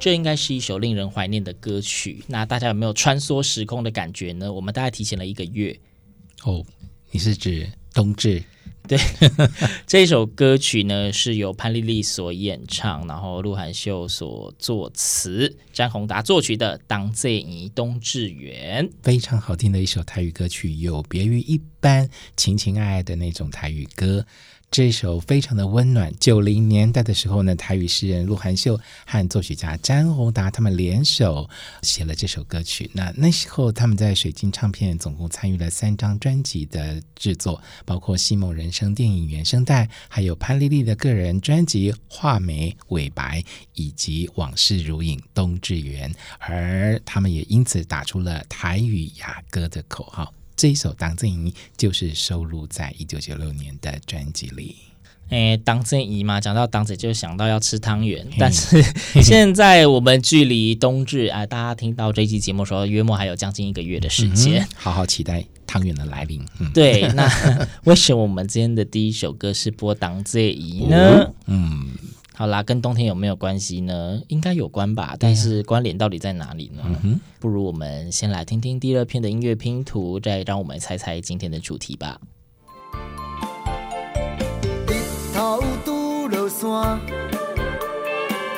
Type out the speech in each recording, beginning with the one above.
这应该是一首令人怀念的歌曲。那大家有没有穿梭时空的感觉呢？我们大概提前了一个月。哦，你是指冬至？对，这首歌曲呢是由潘丽丽所演唱，然后鹿晗秀所作词，詹宏达作曲的《当作年冬至圆》，非常好听的一首台语歌曲，有别于一般情情爱爱的那种台语歌。这首非常的温暖。九零年代的时候呢，台语诗人鹿晗秀和作曲家詹宏达他们联手写了这首歌曲。那那时候他们在水晶唱片总共参与了三张专辑的制作，包括《西梦人生》电影原声带，还有潘丽丽的个人专辑《画眉尾白》，以及《往事如影冬至圆》，而他们也因此打出了台语雅歌的口号。这一首《当作年》就是收录在一九九六年的专辑里。诶，当作年嘛，讲到当子就想到要吃汤圆，但是 现在我们距离冬至啊，大家听到这期节目的时候，约莫还有将近一个月的时间，嗯、好好期待汤圆的来临。嗯、对，那为什么我们今天的第一首歌是播《当这仪》呢？嗯。好啦，跟冬天有没有关系呢？应该有关吧，但是关联到底在哪里呢？嗯、不如我们先来听听第二篇的音乐拼图，再让我们猜猜今天的主题吧。日头拄落山，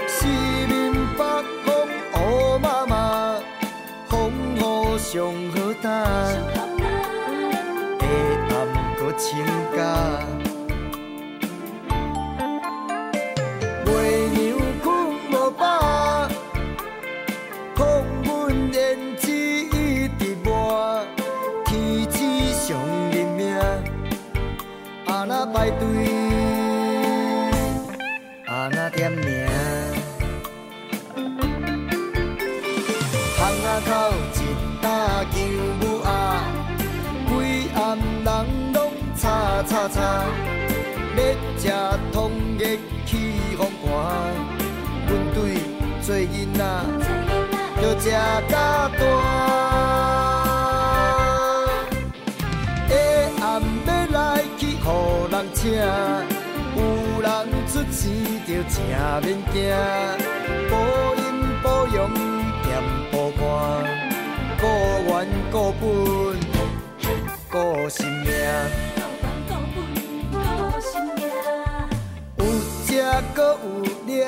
四面北风乌麻麻，风雨上好担，下暗阁清口一搭救母仔，规暗人拢吵吵吵，要吃通个起风寒，阮对做囡仔，要吃甲大。请有人出钱就正免惊，顾本顾性命，有吃阁有领，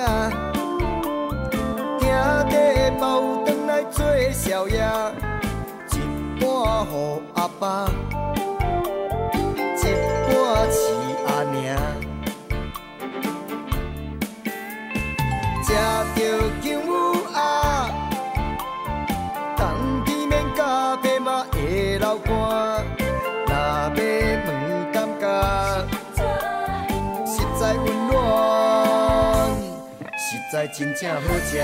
兄弟包转来做宵夜，一半给阿爸，真正好吃。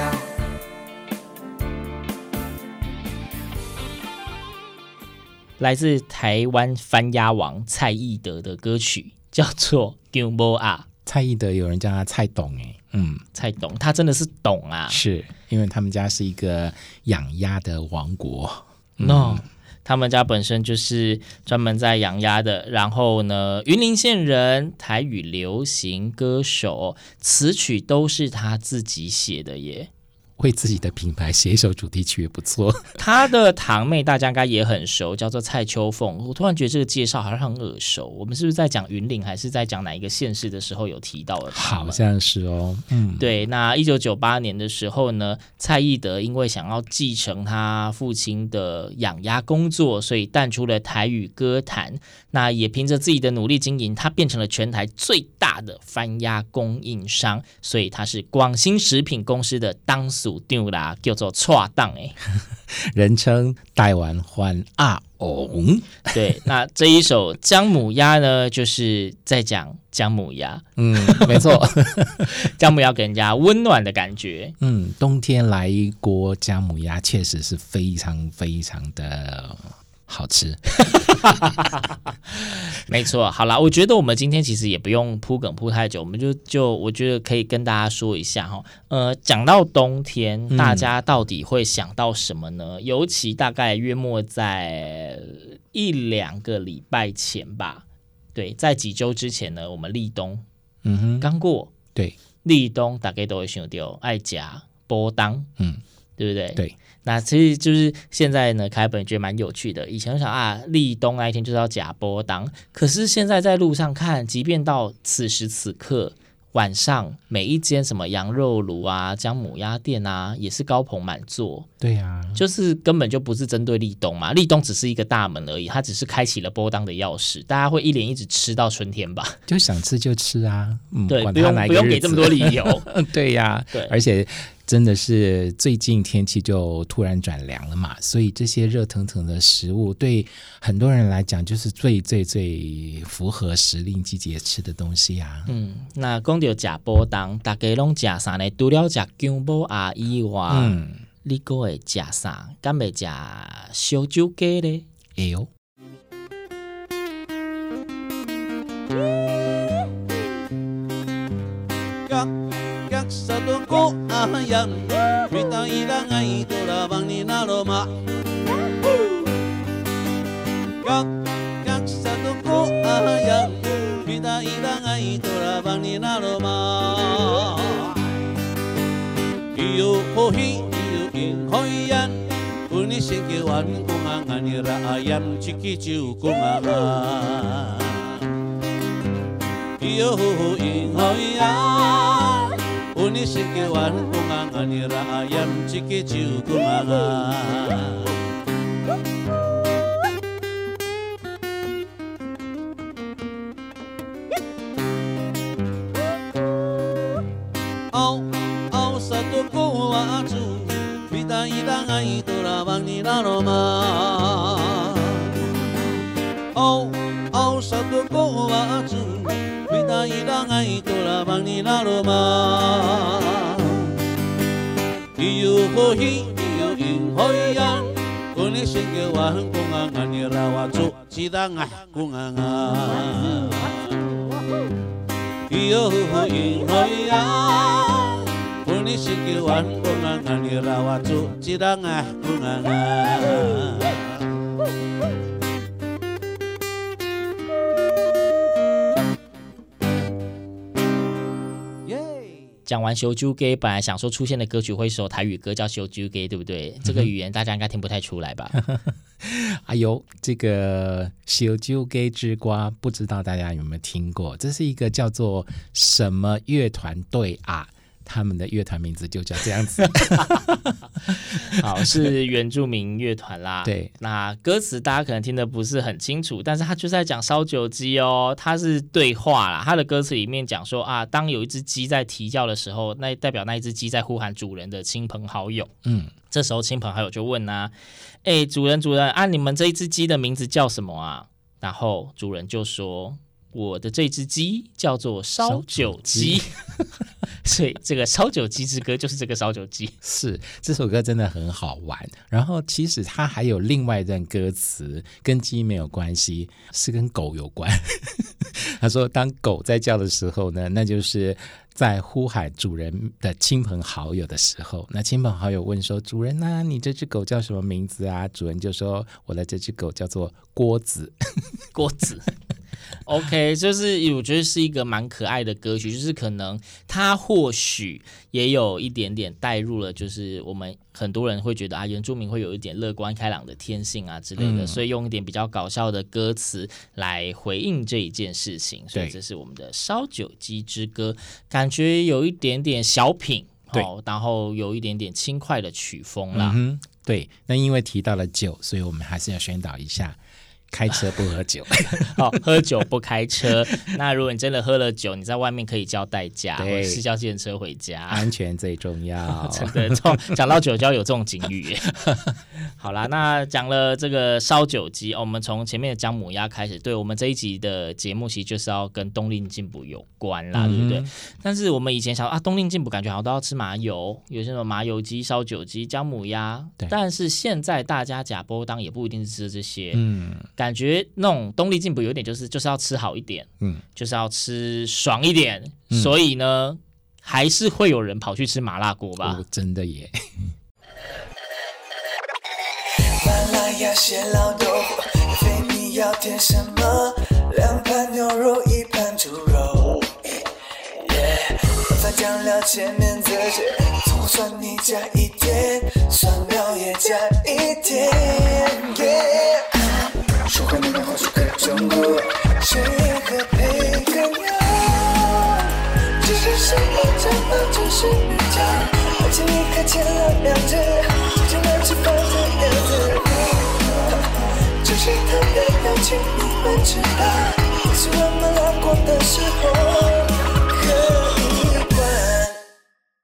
来自台湾翻鸭王蔡义德的歌曲，叫做《姜母鸭》。蔡义德有人叫他蔡董哎，嗯，蔡董，他真的是懂啊，是因为他们家是一个养鸭的王国。嗯、no。他们家本身就是专门在养鸭的，然后呢，云林县人，台语流行歌手，词曲都是他自己写的耶。为自己的品牌写一首主题曲也不错。他的堂妹大家应该也很熟，叫做蔡秋凤。我突然觉得这个介绍好像很耳熟。我们是不是在讲云岭，还是在讲哪一个县市的时候有提到的？好像是哦。嗯，对。那一九九八年的时候呢，蔡义德因为想要继承他父亲的养鸭工作，所以淡出了台语歌坛。那也凭着自己的努力经营，他变成了全台最大的番鸭供应商。所以他是广兴食品公司的当属。丢啦，叫做错档哎，人称台湾欢阿翁。对，那这一首《姜母鸭》呢，就是在讲姜母鸭。嗯，没错，姜母鸭给人家温暖的感觉。嗯，冬天来一锅姜母鸭，确实是非常非常的。好吃，没错。好啦，我觉得我们今天其实也不用铺梗铺太久，我们就就我觉得可以跟大家说一下哈。呃，讲到冬天，大家到底会想到什么呢？嗯、尤其大概约莫在一两个礼拜前吧。对，在几周之前呢，我们立冬，嗯哼，刚过。对，立冬大概都会想到爱夹波当，嗯，对不对？对。那其实就是现在呢，凯本觉得蛮有趣的。以前我想啊，立冬那一天就是要假波当，可是现在在路上看，即便到此时此刻晚上，每一间什么羊肉炉啊、姜母鸭店啊，也是高朋满座。对呀、啊，就是根本就不是针对立冬嘛，立冬只是一个大门而已，它只是开启了波当的钥匙，大家会一连一直吃到春天吧？就想吃就吃啊，嗯，对，不用不用给这么多理由。对呀、啊，对，而且。真的是最近天气就突然转凉了嘛，所以这些热腾腾的食物对很多人来讲就是最最最符合时令季节吃的东西啊。嗯，那讲到食波当，大家拢食啥呢？除了食姜母鸭以外，嗯，你阁会食啥？敢会食烧酒鸡 Bago ko ahayag Bita ilang ay ito labang ninaloma Kak, kak sa ko ahayag Bita ilang ay ito labang ninaloma Iyo hohi, iyo in hoyan Unisikiwan kumangan iraayan Chikichiu kumangan Iyo in hoyan Suni sikiwan kunganga nira ayam ciki kumanga Au, au satu kuwa acu la ilangai tula bang Iyo la ho hi iyo in ho yang Kone shinge wa hang kunga ngani rawa tsu Chida ngah ho in ho yang Kone shinge wa hang kunga ngani rawa tsu Chida 讲完烧酒鸡，本来想说出现的歌曲会一首台语歌叫烧酒鸡，对不对？这个语言大家应该听不太出来吧？哎呦，这个烧酒鸡之瓜，不知道大家有没有听过？这是一个叫做什么乐团队啊？他们的乐团名字就叫这样子，好，是原住民乐团啦。对，那歌词大家可能听得不是很清楚，但是他就在讲烧酒鸡哦，他是对话啦。他的歌词里面讲说啊，当有一只鸡在啼叫的时候，那代表那一只鸡在呼喊主人的亲朋好友。嗯，这时候亲朋好友就问啊，哎，主人主人啊，你们这一只鸡的名字叫什么啊？然后主人就说，我的这只鸡叫做烧酒鸡。所以这个烧酒鸡之歌就是这个烧酒鸡。是这首歌真的很好玩。然后其实它还有另外一段歌词，跟鸡没有关系，是跟狗有关。他说，当狗在叫的时候呢，那就是在呼喊主人的亲朋好友的时候。那亲朋好友问说：“主人呐，你这只狗叫什么名字啊？”主人就说：“我的这只狗叫做郭子。”郭子。OK，就是我觉得是一个蛮可爱的歌曲，就是可能它或许也有一点点带入了，就是我们很多人会觉得啊，原住民会有一点乐观开朗的天性啊之类的，嗯、所以用一点比较搞笑的歌词来回应这一件事情。所以这是我们的烧酒鸡之歌，感觉有一点点小品，对，然后有一点点轻快的曲风啦。嗯，对，那因为提到了酒，所以我们还是要宣导一下。开车不喝酒，好，喝酒不开车。那如果你真的喝了酒，你在外面可以叫代驾，或者是叫计程车回家，安全最重要。真的，讲到酒就要有这种警语。好啦，那讲了这个烧酒鸡，哦，我们从前面的姜母鸭开始。对，我们这一集的节目其实就是要跟冬令进补有关啦，嗯、对不对？但是我们以前想说啊，冬令进补感觉好像都要吃麻油，有些什么麻油鸡、烧酒鸡、姜母鸭。但是现在大家假波当也不一定是吃这些，嗯。感觉那种冬令进补有点就是就是要吃好一点，嗯，就是要吃爽一点，嗯、所以呢，还是会有人跑去吃麻辣锅吧？哦、真的耶！麻辣鸭血老豆腐，非你要点什么？两盘牛肉，一盘猪肉，耶！放酱料前面这些，葱蒜你加一点，蒜苗也加一点，耶！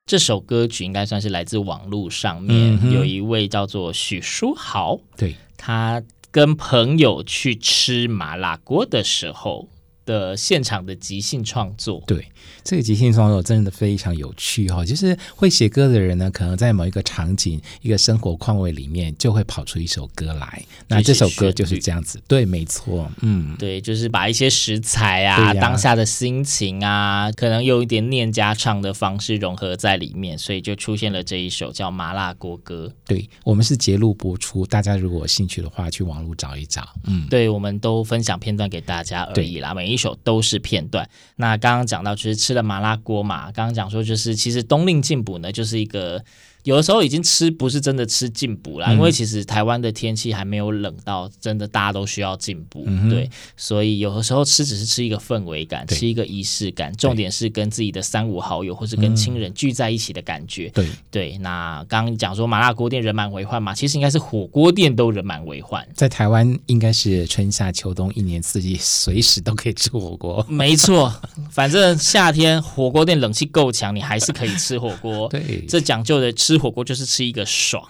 这首歌曲应该算是来自网络上面，嗯、有一位叫做许书豪，对他。跟朋友去吃麻辣锅的时候的现场的即兴创作，对。这个即兴创作真的非常有趣哈、哦，就是会写歌的人呢，可能在某一个场景、一个生活况味里面，就会跑出一首歌来。那这首歌就是这样子，对，没错，嗯，对，就是把一些食材啊、啊当下的心情啊，可能有一点念家唱的方式融合在里面，所以就出现了这一首叫《麻辣锅歌》。对，我们是节录播出，大家如果有兴趣的话，去网络找一找。嗯，对，我们都分享片段给大家而已啦，每一一首都是片段。那刚刚讲到就是吃。了麻辣锅嘛，刚刚讲说就是，其实冬令进补呢，就是一个。有的时候已经吃不是真的吃进补啦，嗯、因为其实台湾的天气还没有冷到真的大家都需要进补，嗯、对，所以有的时候吃只是吃一个氛围感，吃一个仪式感，重点是跟自己的三五好友或是跟亲人聚在一起的感觉。对对，那刚刚讲说麻辣锅店人满为患嘛，其实应该是火锅店都人满为患，在台湾应该是春夏秋冬一年四季随时都可以吃火锅。没错，反正夏天火锅店冷气够强，你还是可以吃火锅。对，这讲究的吃。吃火锅就是吃一个爽。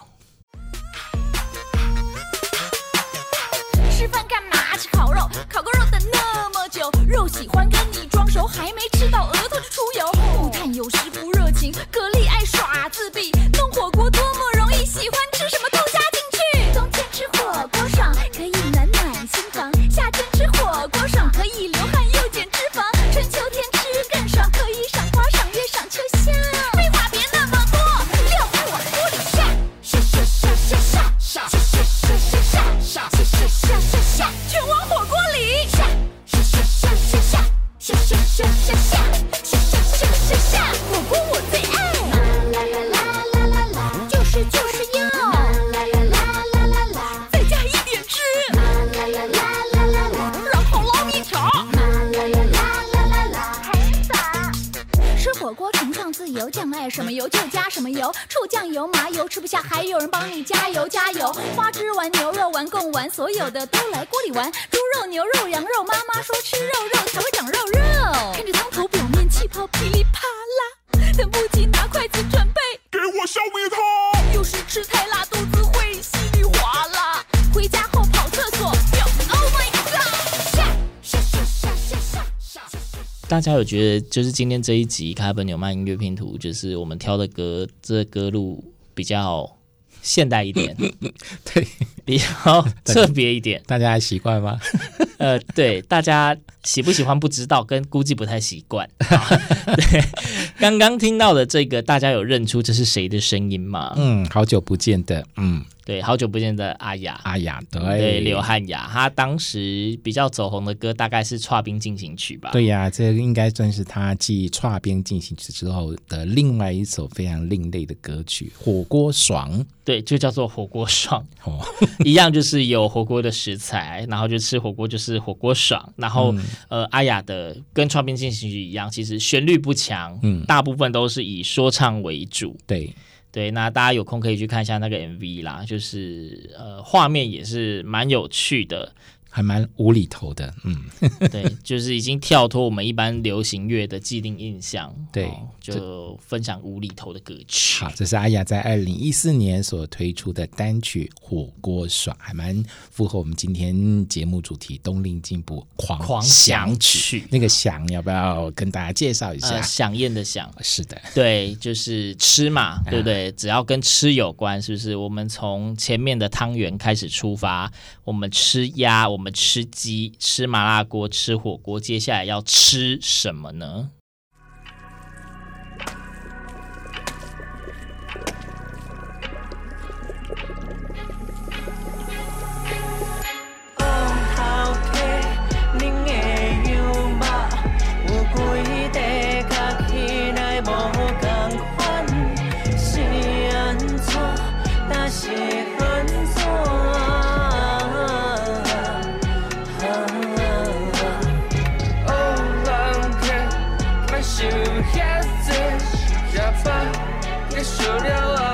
吃饭干嘛？吃烤肉，烤个肉等那么久，肉喜欢跟你装熟，还没吃到额头就出油。木炭有时不热情，格力爱耍自闭，不下，还有人帮你加油加油。花枝丸、牛肉丸、贡丸，所有的都来锅里玩。猪肉、牛肉、羊肉，妈妈说吃肉肉才会长肉肉。看着汤头表面气泡噼里啪啦，等不及拿筷子准备，给我消灭它。有时吃太辣，肚子会稀里哗啦。回家后跑厕所，Oh my God！大家有觉得，就是今天这一集卡本纽曼音乐拼图，就是我们挑的歌，这个、歌路比较现代一点，对，比较 特别一点，大家还习惯吗？呃，对，大家喜不喜欢不知道，跟估计不太习惯。对，刚刚听到的这个，大家有认出这是谁的声音吗？嗯，好久不见的，嗯。对，好久不见的阿雅，阿雅，对，对，刘汉雅，她当时比较走红的歌大概是《跨冰进行曲》吧？对呀，这应该算是她继《跨冰进行曲》之后的另外一首非常另类的歌曲，《火锅爽》。对，就叫做《火锅爽》，哦，一样就是有火锅的食材，然后就吃火锅就是火锅爽。然后，嗯、呃，阿雅的跟《创冰进行曲》一样，其实旋律不强，嗯，大部分都是以说唱为主，对。对，那大家有空可以去看一下那个 MV 啦，就是呃，画面也是蛮有趣的。还蛮无厘头的，嗯，对，就是已经跳脱我们一般流行乐的既定印象，对，哦，就分享无厘头的歌曲。好，这是阿雅在二零一四年所推出的单曲《火锅爽》，还蛮符合我们今天节目主题“冬令进步狂狂想曲”。那个“想”要不要跟大家介绍一下？想宴的“想”，是的，对，就是吃嘛，对不对？只要跟吃有关，是不是？我们从前面的汤圆开始出发，我们吃鸭，我们。吃鸡、吃麻辣锅、吃火锅，接下来要吃什么呢？夹子沙发，别受掉。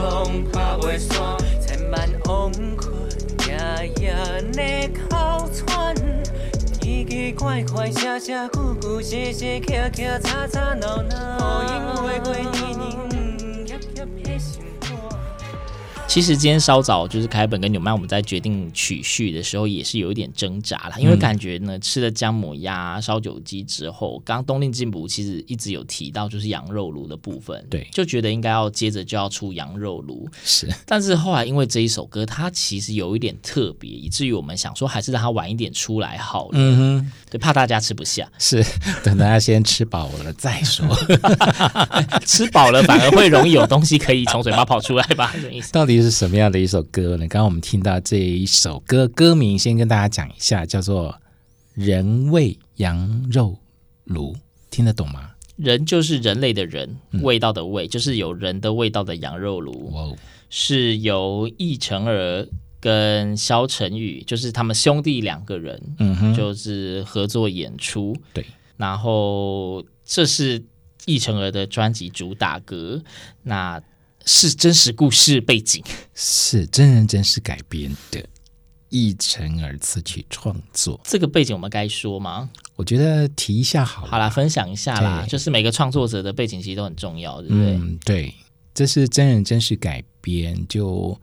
拢袂散，千万往困，夜夜咧哭喘，奇奇怪怪，声声句句，细细磕磕，吵吵闹闹，好因年年，其实今天稍早就是凯本跟纽曼，我们在决定曲序的时候也是有一点挣扎了，因为感觉呢，吃了姜母鸭、烧酒鸡之后，刚刚东令进补其实一直有提到就是羊肉炉的部分，对，就觉得应该要接着就要出羊肉炉，是。但是后来因为这一首歌它其实有一点特别，以至于我们想说还是让它晚一点出来好了，嗯哼，对，怕大家吃不下，是等大家先吃饱了再说，吃饱了反而会容易有东西可以从嘴巴跑出来吧？意思？到底？是什么样的一首歌呢？刚刚我们听到这一首歌，歌名先跟大家讲一下，叫做《人味羊肉炉》，听得懂吗？人就是人类的人，味道的味、嗯、就是有人的味道的羊肉炉。哦、是由易成儿跟萧晨宇，就是他们兄弟两个人，嗯哼，就是合作演出。对，然后这是易成儿的专辑主打歌。那是真实故事背景，是真人真事改编的，一成而词曲创作。这个背景我们该说吗？我觉得提一下好了。好啦，分享一下啦。就是每个创作者的背景其实都很重要，对不对？嗯，对。这是真人真事改编，就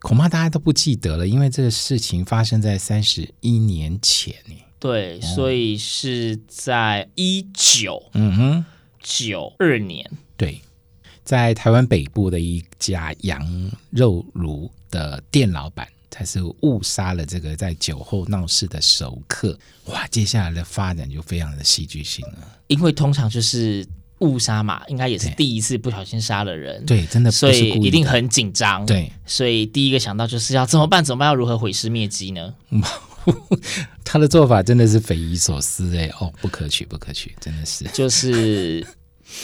恐怕大家都不记得了，因为这个事情发生在三十一年前。对，所以是在一九嗯哼九二年，对。在台湾北部的一家羊肉炉的店老板，他是误杀了这个在酒后闹事的熟客。哇，接下来的发展就非常的戏剧性了。因为通常就是误杀嘛，应该也是第一次不小心杀了人，对，真的不是的，所以一定很紧张，对，所以第一个想到就是要怎么办？怎么办？要如何毁尸灭迹呢？他的做法真的是匪夷所思哎，哦，不可取，不可取，真的是，就是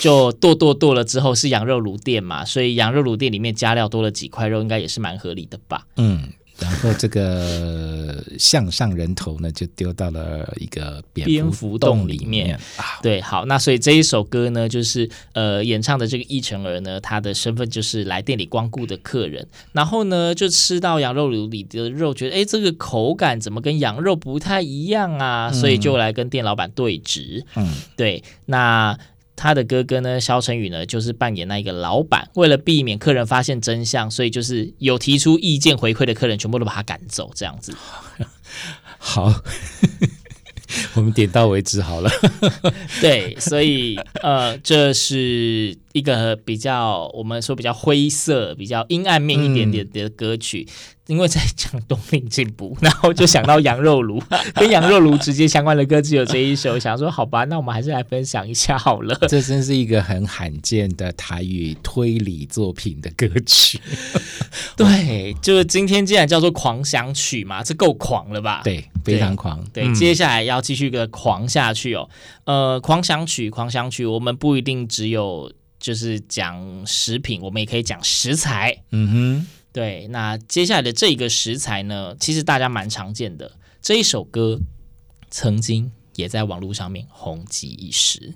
就剁剁剁了之后是羊肉炉店嘛，所以羊肉炉店里面加料多了几块肉，应该也是蛮合理的吧？嗯。然后这个向上人头呢，就丢到了一个蝙蝠洞里面。对，好，那所以这一首歌呢，就是呃演唱的这个易成儿呢，他的身份就是来店里光顾的客人。然后呢，就吃到羊肉炉里的肉，觉得哎，这个口感怎么跟羊肉不太一样啊？所以就来跟店老板对质。嗯，对，那。他的哥哥呢，肖成宇呢，就是扮演那一个老板。为了避免客人发现真相，所以就是有提出意见回馈的客人，全部都把他赶走，这样子。好，我们点到为止好了。对，所以呃，这是一个比较我们说比较灰色、比较阴暗面一点点的歌曲。嗯因为在讲冬令进补，然后就想到羊肉炉，跟羊肉炉直接相关的歌只有这一首，想说好吧，那我们还是来分享一下好了。这真是一个很罕见的台语推理作品的歌曲。对，就是今天既然叫做狂想曲嘛，这够狂了吧？对，非常狂。对，嗯、接下来要继续个狂下去哦。呃，狂想曲，狂想曲，我们不一定只有就是讲食品，我们也可以讲食材。嗯哼。对，那接下来的这一个食材呢，其实大家蛮常见的。这一首歌曾经也在网络上面红极一时。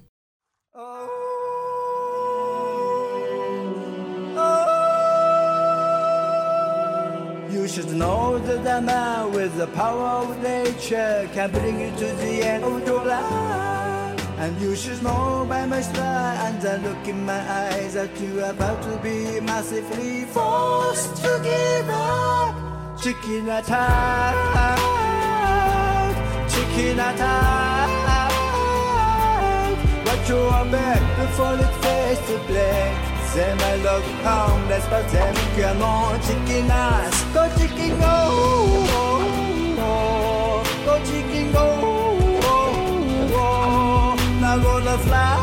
And you should know by my smile and the look in my eyes that you are about to be massively forced to give up. Chicken attack, chicken attack. What you want back before it fades to black. Say my love harmless, but then come on, chicken ass, go chicken go I'm gonna fly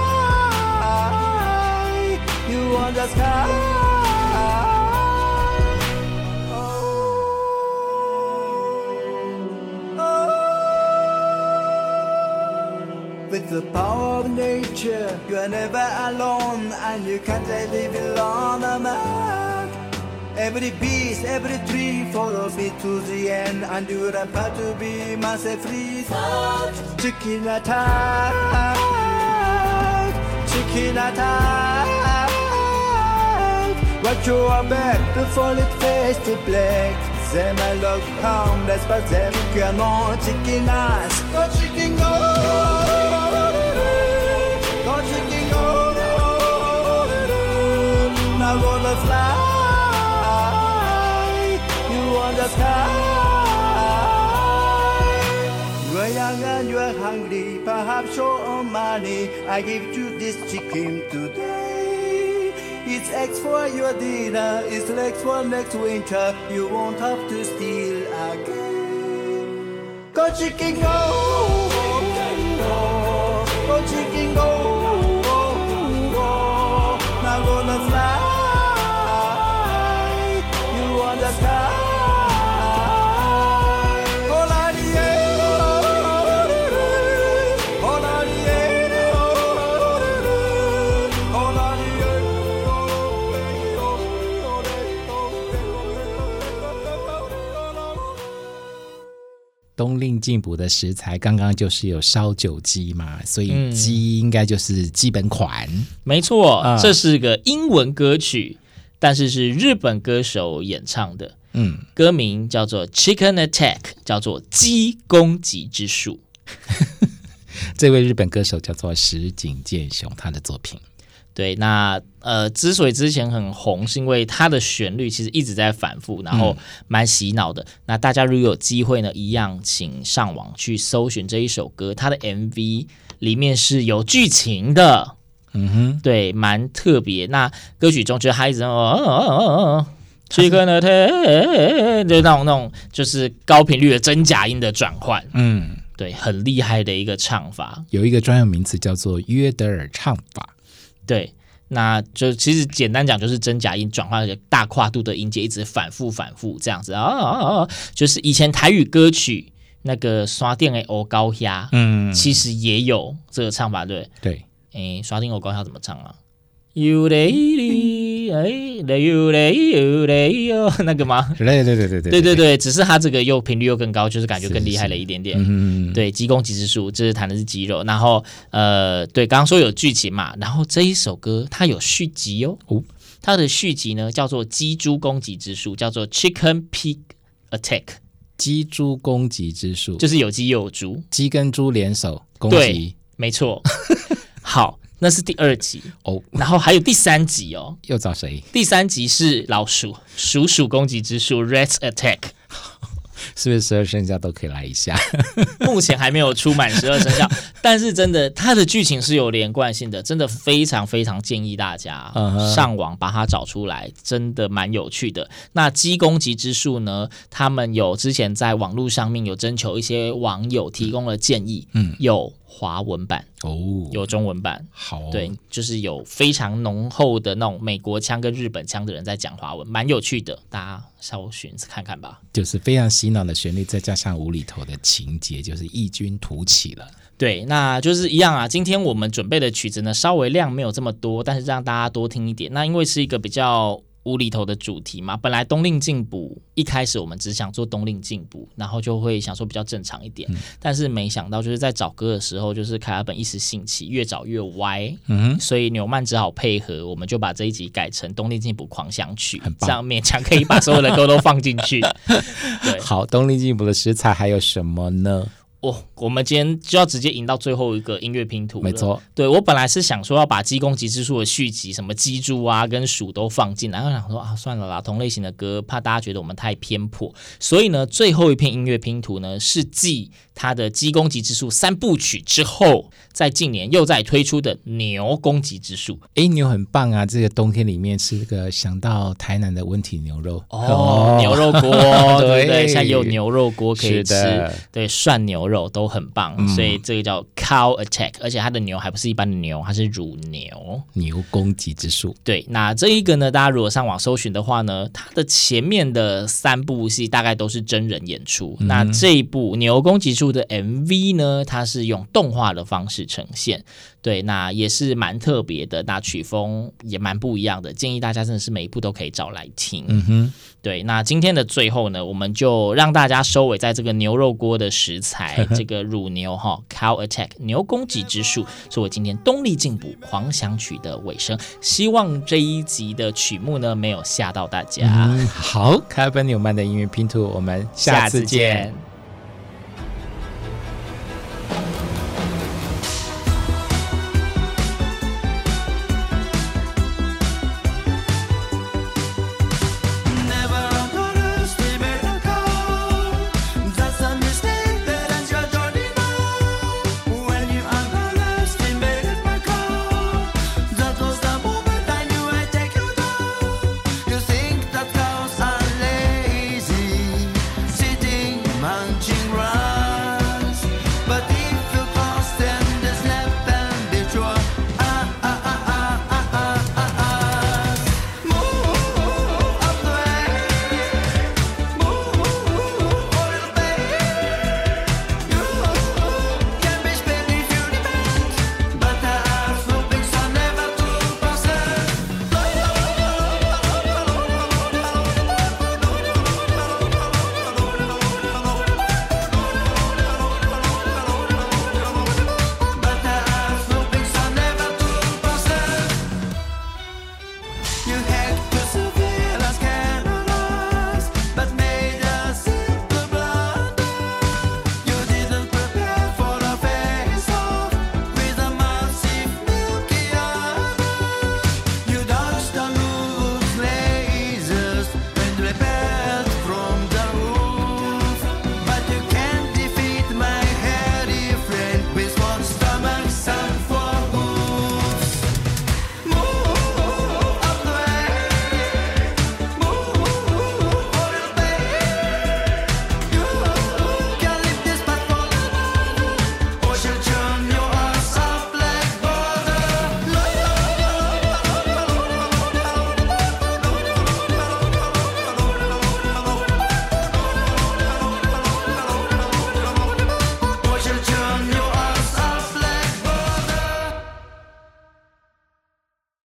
you on the sky. Oh, oh. With the power of nature, you are never alone, and you can't live alone, man. Every beast, every tree follows me to the end And you're about to be massively fucked Chicken attack looking at her. You are back before it face to black. Them I look harmless, but them can more chicken eyes. No chicken go. No chicken go. Now wanna fly. You on the sky. We're young and you're hungry, perhaps you're money. I give you this chicken today. It's eggs for your dinner, it's legs for next winter. You won't have to steal again. Go chicken go, go 冬令进补的食材，刚刚就是有烧酒鸡嘛，所以鸡应该就是基本款。嗯、没错，嗯、这是个英文歌曲，但是是日本歌手演唱的。嗯，歌名叫做《Chicken Attack》，叫做“鸡攻击之术”。这位日本歌手叫做石井健雄，他的作品。对，那呃，之所以之前很红，是因为它的旋律其实一直在反复，然后蛮洗脑的。嗯、那大家如果有机会呢，一样请上网去搜寻这一首歌，它的 MV 里面是有剧情的，嗯哼，对，蛮特别。那歌曲中，觉得他一直哦哦哦哦，这个呢，就那种那种就是高频率的真假音的转换，嗯，对，很厉害的一个唱法，有一个专有名词叫做约德尔唱法。对，那就其实简单讲就是真假音转换一个大跨度的音阶，一直反复反复这样子啊啊啊！就是以前台语歌曲那个刷电的欧高压，嗯，其实也有这个唱法，对对。诶，刷电欧高压怎么唱啊？有嘞哩，哎，嘞有嘞有嘞哟，那个吗？对对对对对对对对，只是它这个又频率又更高，就是感觉更厉害了一点点。嗯嗯对，肌弓、肌之术，这是弹的是肌肉。然后呃，对，刚刚说有剧情嘛，然后这一首歌它有续集哦。哦，它的续集呢叫做“鸡猪攻击之术”，叫做 “Chicken Pig Attack”。鸡猪攻击之术就是有鸡又有猪，鸡跟猪联手攻击。对，没错。好。那是第二集哦，然后还有第三集哦，又找谁？第三集是老鼠，鼠鼠攻击之术，Rats Attack，是不是十二生肖都可以来一下？目前还没有出满十二生肖，但是真的，它的剧情是有连贯性的，真的非常非常建议大家上网把它找出来，真的蛮有趣的。那鸡攻击之术呢？他们有之前在网络上面有征求一些网友提供了建议，嗯，有。华文版哦，有中文版，好哦，对，就是有非常浓厚的那种美国腔跟日本腔的人在讲华文，蛮有趣的，大家稍寻看看吧。就是非常洗脑的旋律，再加上无厘头的情节，就是异军突起了。对，那就是一样啊。今天我们准备的曲子呢，稍微量没有这么多，但是让大家多听一点。那因为是一个比较。无厘头的主题嘛，本来冬令进补一开始我们只想做冬令进补，然后就会想说比较正常一点，嗯、但是没想到就是在找歌的时候，就是凯尔本一时兴起，越找越歪，嗯，所以纽曼只好配合，我们就把这一集改成冬令进补狂想曲，这样勉强可以把所有的歌都放进去。对，好，冬令进补的食材还有什么呢？哦，我们今天就要直接引到最后一个音乐拼图。没错，对，我本来是想说要把鸡公鸡之术的续集，什么鸡猪啊跟鼠都放进来，然后想说啊，算了啦，同类型的歌怕大家觉得我们太偏颇，所以呢，最后一片音乐拼图呢是继他的鸡公鸡之术三部曲之后，在近年又在推出的牛攻击之术。哎，牛很棒啊！这个冬天里面吃这个，想到台南的温体牛肉哦，哦牛肉锅，对不对？现在有牛肉锅可以吃，对，涮牛肉。肉都很棒，嗯、所以这个叫 Cow Attack，而且它的牛还不是一般的牛，它是乳牛，牛攻击之术。对，那这一个呢，大家如果上网搜寻的话呢，它的前面的三部戏大概都是真人演出，嗯、那这一部牛攻击术的 MV 呢，它是用动画的方式呈现。对，那也是蛮特别的，那曲风也蛮不一样的，建议大家真的是每一部都可以找来听。嗯哼，对，那今天的最后呢，我们就让大家收尾在这个牛肉锅的食材，这个乳牛哈，Cow Attack 牛攻击之术，是我今天冬令进补狂想曲的尾声。希望这一集的曲目呢，没有吓到大家。嗯、好，凯尔本纽曼的音乐拼图，我们下次见。